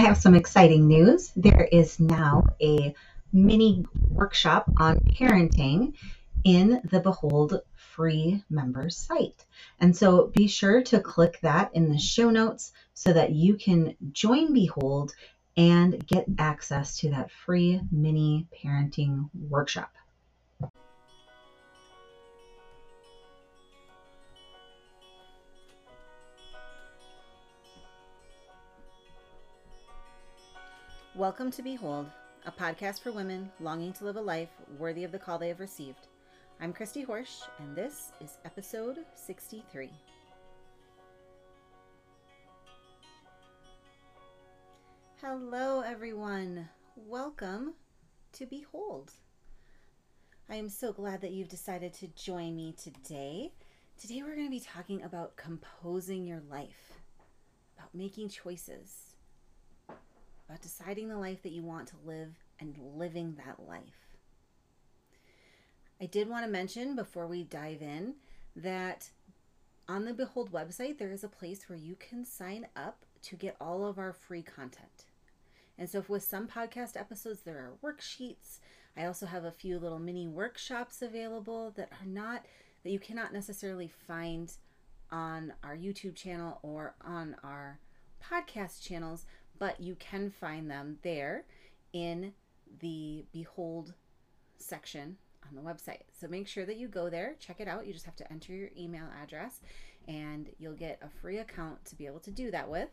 I have some exciting news. There is now a mini workshop on parenting in the Behold free members site. And so be sure to click that in the show notes so that you can join Behold and get access to that free mini parenting workshop. Welcome to Behold, a podcast for women longing to live a life worthy of the call they have received. I'm Christy Horsch, and this is episode 63. Hello, everyone. Welcome to Behold. I am so glad that you've decided to join me today. Today, we're going to be talking about composing your life, about making choices about deciding the life that you want to live and living that life. I did want to mention before we dive in that on the Behold website, there is a place where you can sign up to get all of our free content. And so, with some podcast episodes, there are worksheets. I also have a few little mini workshops available that are not, that you cannot necessarily find on our YouTube channel or on our podcast channels, but you can find them there in the Behold section on the website. So make sure that you go there, check it out. You just have to enter your email address and you'll get a free account to be able to do that with.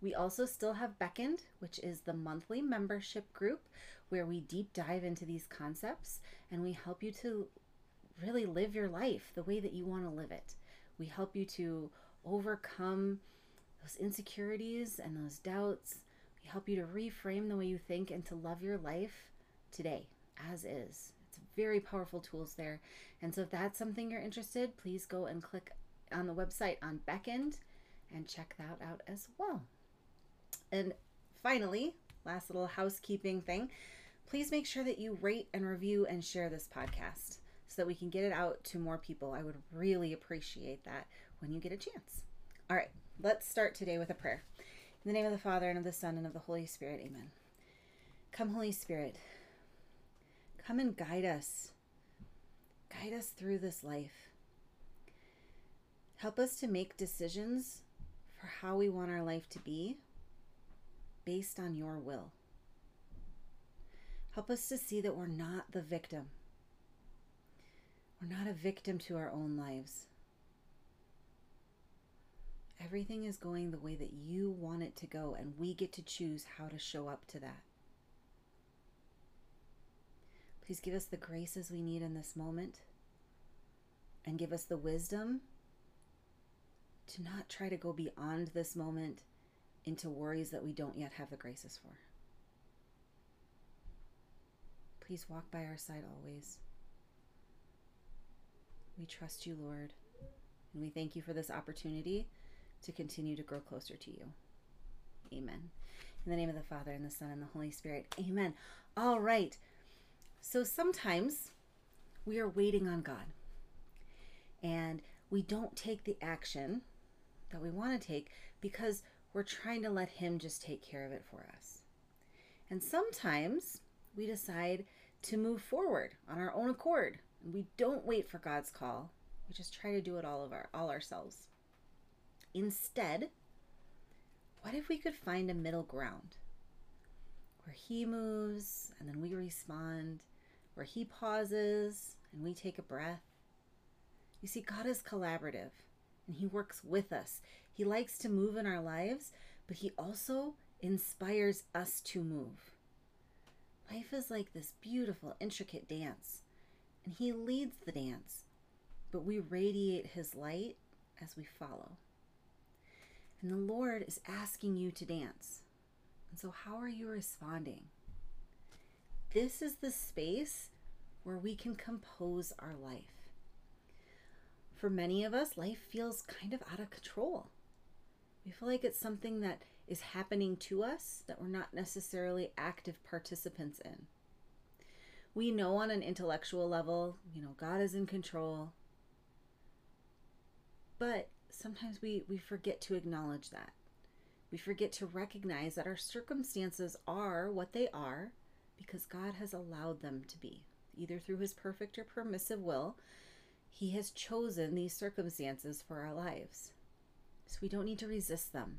We also still have Beckoned, which is the monthly membership group where we deep dive into these concepts and we help you to really live your life the way that you want to live it. We help you to overcome those insecurities and those doubts. We help you to reframe the way you think and to love your life today as is. It's very powerful tools there. And so if that's something you're interested, please go and click on the website on Beckoned and check that out as well. And finally, last little housekeeping thing, please make sure that you rate and review and share this podcast so that we can get it out to more people. I would really appreciate that when you get a chance. All right, Let's start today with a prayer. In the name of the Father, and of the Son, and of the Holy Spirit, amen. Come, Holy Spirit, come and guide us. Guide us through this life. Help us to make decisions for how we want our life to be based on your will. Help us to see that we're not the victim. We're not a victim to our own lives. Everything is going the way that you want it to go, and we get to choose how to show up to that. Please give us the graces we need in this moment and give us the wisdom to not try to go beyond this moment into worries that we don't yet have the graces for. Please walk by our side always. We trust you, Lord, and we thank you for this opportunity to continue to grow closer to you. Amen. In the name of the Father, and the Son, and the Holy Spirit. Amen. All right. So sometimes we are waiting on God and we don't take the action that we want to take because we're trying to let Him just take care of it for us. And sometimes we decide to move forward on our own accord. We don't wait for God's call. We just try to do it all of our all ourselves. Instead, what if we could find a middle ground where he moves and then we respond, where he pauses and we take a breath? You see, God is collaborative and he works with us. He likes to move in our lives, but he also inspires us to move. Life is like this beautiful, intricate dance, and he leads the dance, but we radiate his light as we follow. And the Lord is asking you to dance. And so, how are you responding? This is the space where we can compose our life. For many of us, life feels kind of out of control. We feel like it's something that is happening to us that we're not necessarily active participants in. We know on an intellectual level, you know, God is in control. But sometimes we, we forget to acknowledge that. We forget to recognize that our circumstances are what they are because God has allowed them to be, either through his perfect or permissive will. He has chosen these circumstances for our lives. So we don't need to resist them.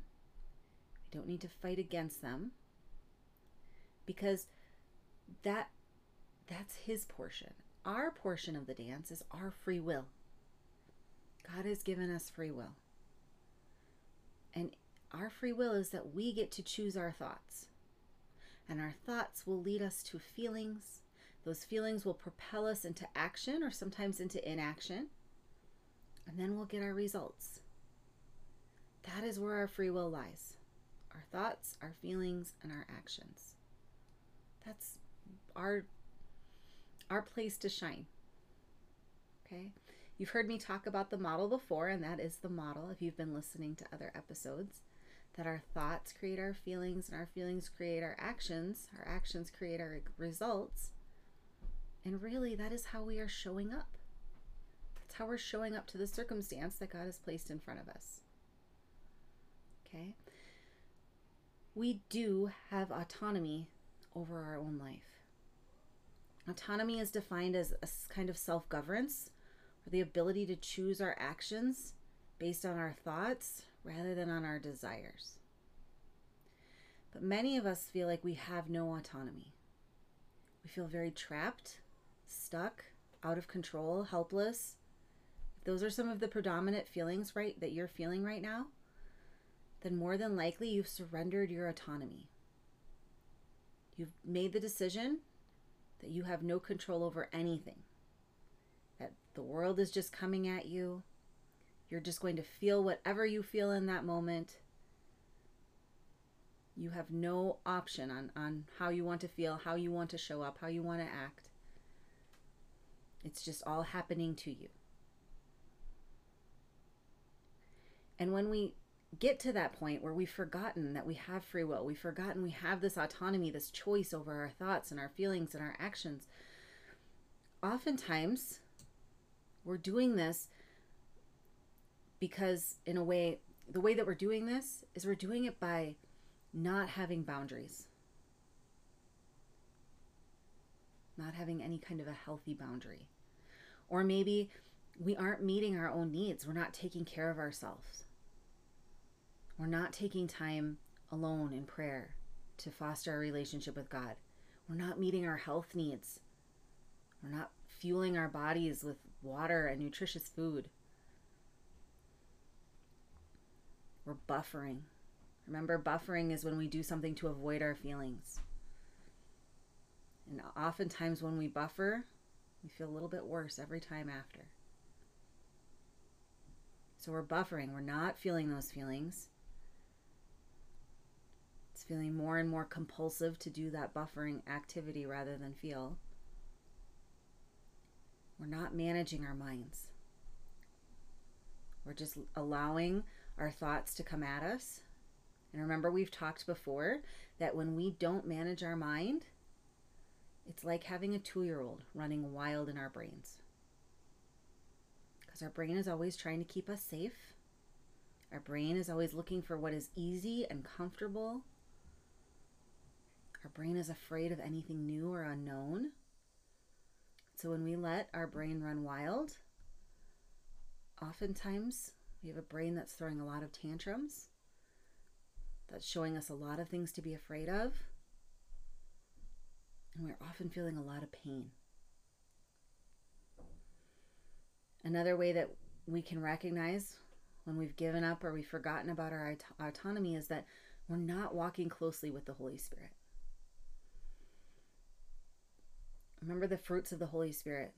We don't need to fight against them because that that's his portion. Our portion of the dance is our free will. God has given us free will. And our free will is that we get to choose our thoughts. And our thoughts will lead us to feelings. Those feelings will propel us into action or sometimes into inaction. And then we'll get our results. That is where our free will lies our thoughts, our feelings, and our actions. That's our our place to shine. Okay? You've heard me talk about the model before, and that is the model if you've been listening to other episodes that our thoughts create our feelings, and our feelings create our actions, our actions create our results. And really, that is how we are showing up. That's how we're showing up to the circumstance that God has placed in front of us. Okay? We do have autonomy over our own life. Autonomy is defined as a kind of self governance the ability to choose our actions based on our thoughts rather than on our desires. But many of us feel like we have no autonomy. We feel very trapped, stuck, out of control, helpless. If those are some of the predominant feelings right that you're feeling right now, then more than likely you've surrendered your autonomy. You've made the decision that you have no control over anything. The world is just coming at you. You're just going to feel whatever you feel in that moment. You have no option on, on how you want to feel, how you want to show up, how you want to act. It's just all happening to you. And when we get to that point where we've forgotten that we have free will, we've forgotten we have this autonomy, this choice over our thoughts and our feelings and our actions, oftentimes we're doing this because, in a way, the way that we're doing this is we're doing it by not having boundaries, not having any kind of a healthy boundary. Or maybe we aren't meeting our own needs, we're not taking care of ourselves we're not taking time alone in prayer to foster our relationship with God. We're not meeting our health needs. We're not fueling our bodies with water and nutritious food. We're buffering. Remember, buffering is when we do something to avoid our feelings. And oftentimes, when we buffer, we feel a little bit worse every time after. So, we're buffering. We're not feeling those feelings It's feeling more and more compulsive to do that buffering activity rather than feel. We're not managing our minds. We're just allowing our thoughts to come at us. And remember, we've talked before that when we don't manage our mind, it's like having a two year old running wild in our brains. Because our brain is always trying to keep us safe. Our brain is always looking for what is easy and comfortable our brain is afraid of anything new or unknown. So when we let our brain run wild, oftentimes we have a brain that's throwing a lot of tantrums, that's showing us a lot of things to be afraid of, and we're often feeling a lot of pain. Another way that we can recognize when we've given up or we've forgotten about our aut- autonomy is that we're not walking closely with the Holy Spirit. Remember the fruits of the Holy Spirit.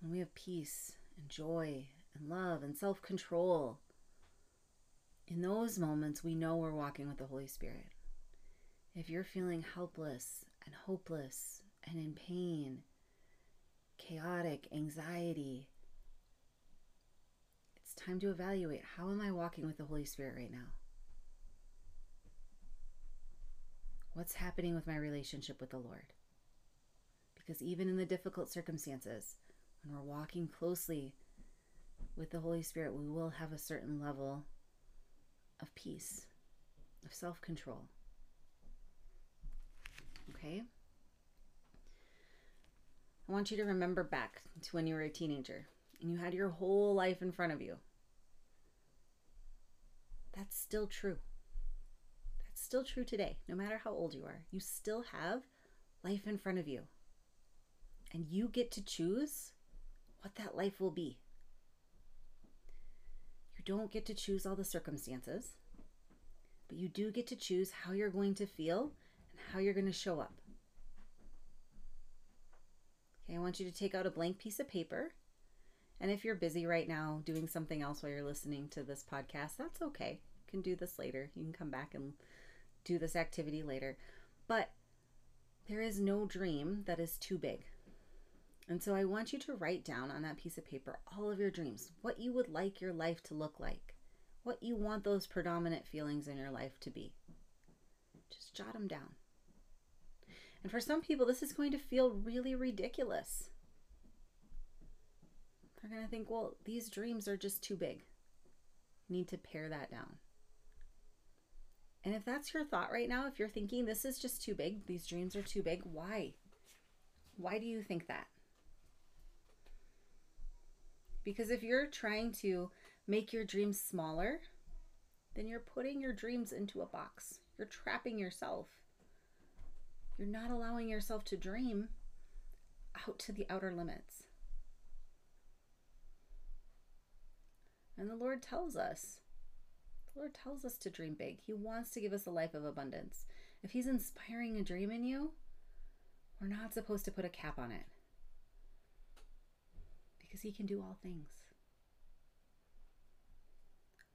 When we have peace and joy and love and self control, in those moments, we know we're walking with the Holy Spirit. If you're feeling helpless and hopeless and in pain, chaotic, anxiety, it's time to evaluate how am I walking with the Holy Spirit right now? What's happening with my relationship with the Lord? Because even in the difficult circumstances, when we're walking closely with the Holy Spirit, we will have a certain level of peace, of self control. Okay? I want you to remember back to when you were a teenager and you had your whole life in front of you. That's still true. Still true today, no matter how old you are. You still have life in front of you. And you get to choose what that life will be. You don't get to choose all the circumstances, but you do get to choose how you're going to feel and how you're going to show up. Okay, I want you to take out a blank piece of paper. And if you're busy right now doing something else while you're listening to this podcast, that's okay. You can do this later. You can come back and do this activity later. But there is no dream that is too big. And so I want you to write down on that piece of paper all of your dreams, what you would like your life to look like, what you want those predominant feelings in your life to be. Just jot them down. And for some people, this is going to feel really ridiculous. They're going to think, well, these dreams are just too big. Need to pare that down. And if that's your thought right now, if you're thinking this is just too big, these dreams are too big, why? Why do you think that? Because if you're trying to make your dreams smaller, then you're putting your dreams into a box. You're trapping yourself. You're not allowing yourself to dream out to the outer limits. And the Lord tells us, the Lord tells us to dream big. He wants to give us a life of abundance. If He's inspiring a dream in you, we're not supposed to put a cap on it because He can do all things.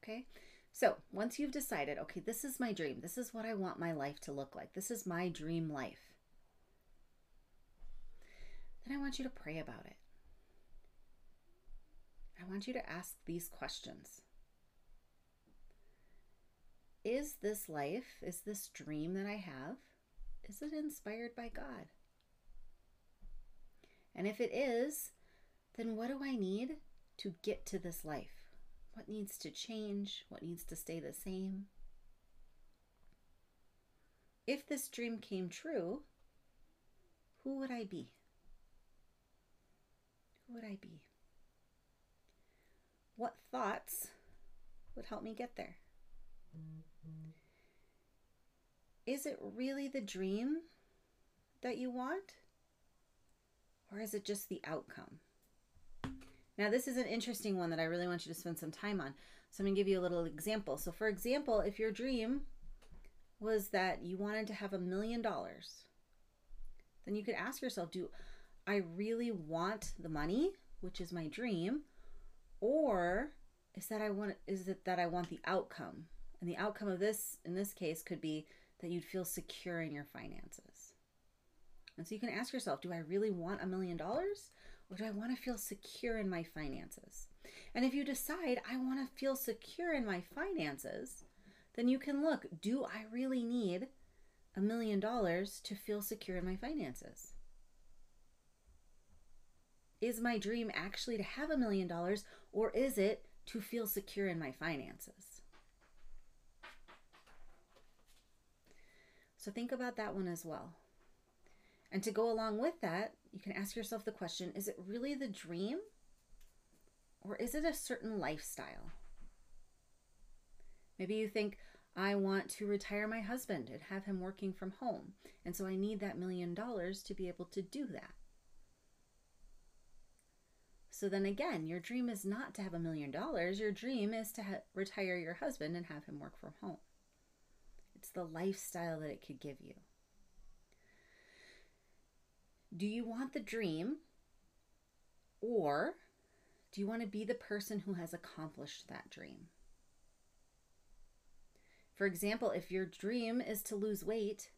Okay? So, once you've decided, okay, this is my dream, this is what I want my life to look like, this is my dream life, then I want you to pray about it. I want you to ask these questions Is this life, is this dream that I have, is it inspired by God? And if it is, then what do I need to get to this life? What needs to change? What needs to stay the same? If this dream came true, who would I be? Who would I be? What thoughts would help me get there? Is it really the dream that you want? Or is it just the outcome? Now, this is an interesting one that I really want you to spend some time on. So, I'm going to give you a little example. So, for example, if your dream was that you wanted to have a million dollars, then you could ask yourself, do I really want the money, which is my dream, or is that I want is it that I want the outcome? And the outcome of this in this case could be that you'd feel secure in your finances. And so you can ask yourself, do I really want a million dollars or do I want to feel secure in my finances? And if you decide I want to feel secure in my finances, then you can look do I really need a million dollars to feel secure in my finances? Is my dream actually to have a million dollars or is it to feel secure in my finances? So think about that one as well. And to go along with that, you can ask yourself the question is it really the dream? Or is it a certain lifestyle? Maybe you think, I want to retire my husband and have him working from home. And so I need that million dollars to be able to do that. So then again, your dream is not to have a million dollars. Your dream is to ha- retire your husband and have him work from home. The lifestyle that it could give you. Do you want the dream or do you want to be the person who has accomplished that dream? For example, if your dream is to lose weight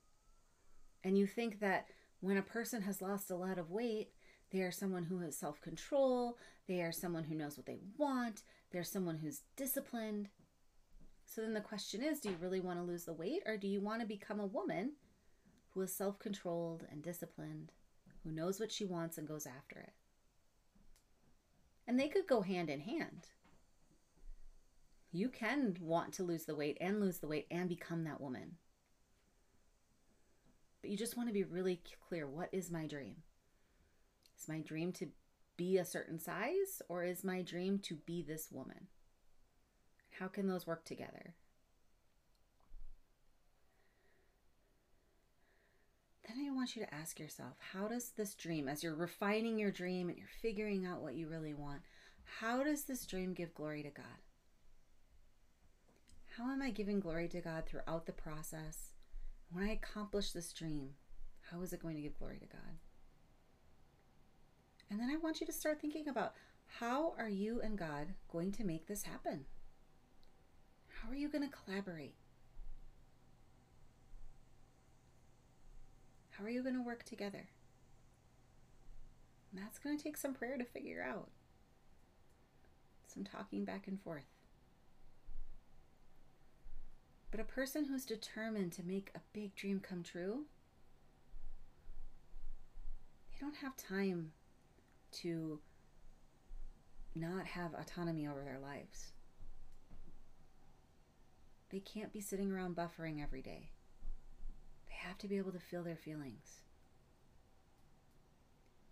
and you think that when a person has lost a lot of weight, they are someone who has self control, they are someone who knows what they want, they're someone who's disciplined. So then the question is do you really want to lose the weight or do you want to become a woman who is self controlled and disciplined who knows what she wants and goes after it. And they could go hand in hand. You can want to lose the weight and lose the weight and become that woman. But you just want to be really clear what is my dream? Is my dream to be a certain size or is my dream to be this woman? How can those work together? Then I want you to ask yourself how does this dream, as you're refining your dream and you're figuring out what you really want, how does this dream give glory to God? How am I giving glory to God throughout the process? When I accomplish this dream, how is it going to give glory to God? And then I want you to start thinking about how are you and God going to make this happen? How are you going to collaborate? How are you going to work together? And that's going to take some prayer to figure out, some talking back and forth. But a person who's determined to make a big dream come true, they don't have time to not have autonomy over their lives. They can't be sitting around buffering every day. They have to be able to feel their feelings.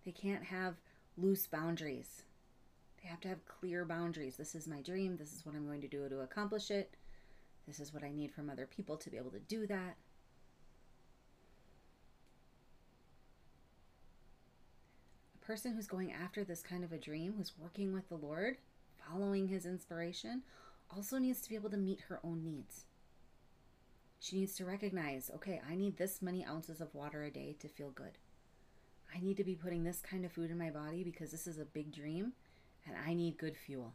They can't have loose boundaries. They have to have clear boundaries. This is my dream. This is what I'm going to do to accomplish it. This is what I need from other people to be able to do that. A person who's going after this kind of a dream, who's working with the Lord, following his inspiration, also needs to be able to meet her own needs. She needs to recognize okay, I need this many ounces of water a day to feel good. I need to be putting this kind of food in my body because this is a big dream and I need good fuel.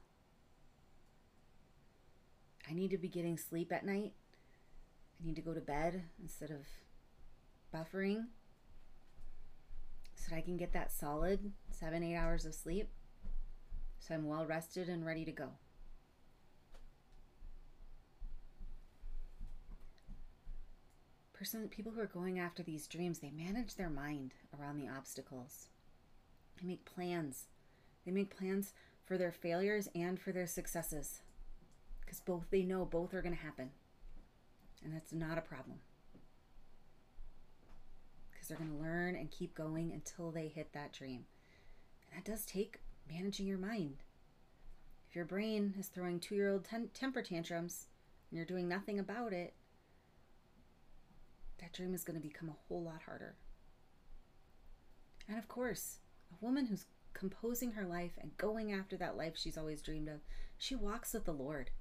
I need to be getting sleep at night. I need to go to bed instead of buffering so that I can get that solid seven, eight hours of sleep so I'm well rested and ready to go. Person, people who are going after these dreams, they manage their mind around the obstacles. They make plans. They make plans for their failures and for their successes because both they know both are going to happen. And that's not a problem. Because they're going to learn and keep going until they hit that dream. And that does take managing your mind. If your brain is throwing two year old ten- temper tantrums and you're doing nothing about it, that dream is going to become a whole lot harder. And of course, a woman who's composing her life and going after that life she's always dreamed of, she walks with the Lord.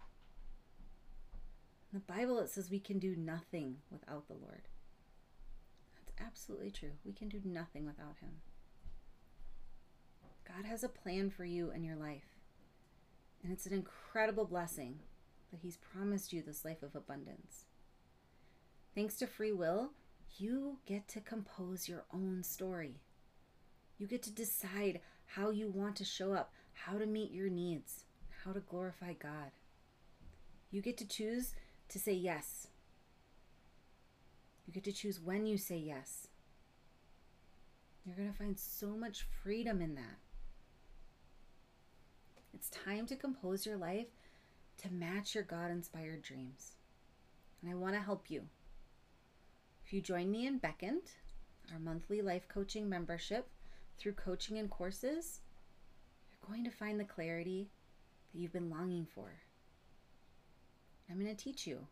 In the Bible, it says we can do nothing without the Lord. That's absolutely true. We can do nothing without Him. God has a plan for you and your life. And it's an incredible blessing that He's promised you this life of abundance. Thanks to free will, you get to compose your own story. You get to decide how you want to show up, how to meet your needs, how to glorify God. You get to choose to say yes. You get to choose when you say yes. You're going to find so much freedom in that. It's time to compose your life to match your God inspired dreams. And I want to help you. You join me in Beckoned, our monthly life coaching membership through coaching and courses, you're going to find the clarity that you've been longing for. I'm going to teach you.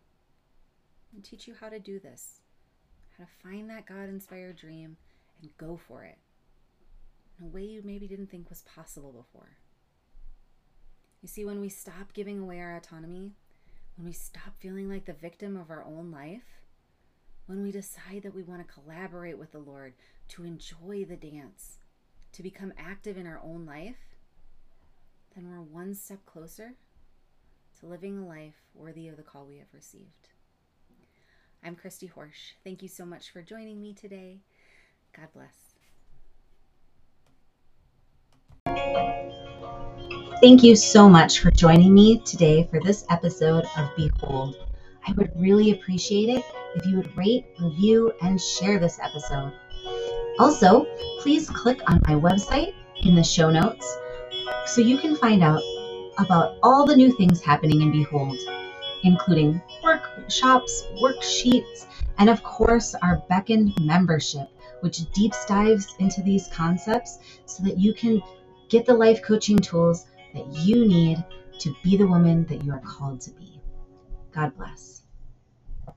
To teach you how to do this, how to find that God inspired dream and go for it in a way you maybe didn't think was possible before. You see, when we stop giving away our autonomy, when we stop feeling like the victim of our own life, when we decide that we want to collaborate with the Lord, to enjoy the dance, to become active in our own life, then we're one step closer to living a life worthy of the call we have received. I'm Christy Horsch. Thank you so much for joining me today. God bless. Thank you so much for joining me today for this episode of Behold. I would really appreciate it if you would rate, review, and share this episode. Also, please click on my website in the show notes so you can find out about all the new things happening in Behold, including workshops, worksheets, and of course, our Beckon membership, which deep dives into these concepts so that you can get the life coaching tools that you need to be the woman that you are called to be. God bless.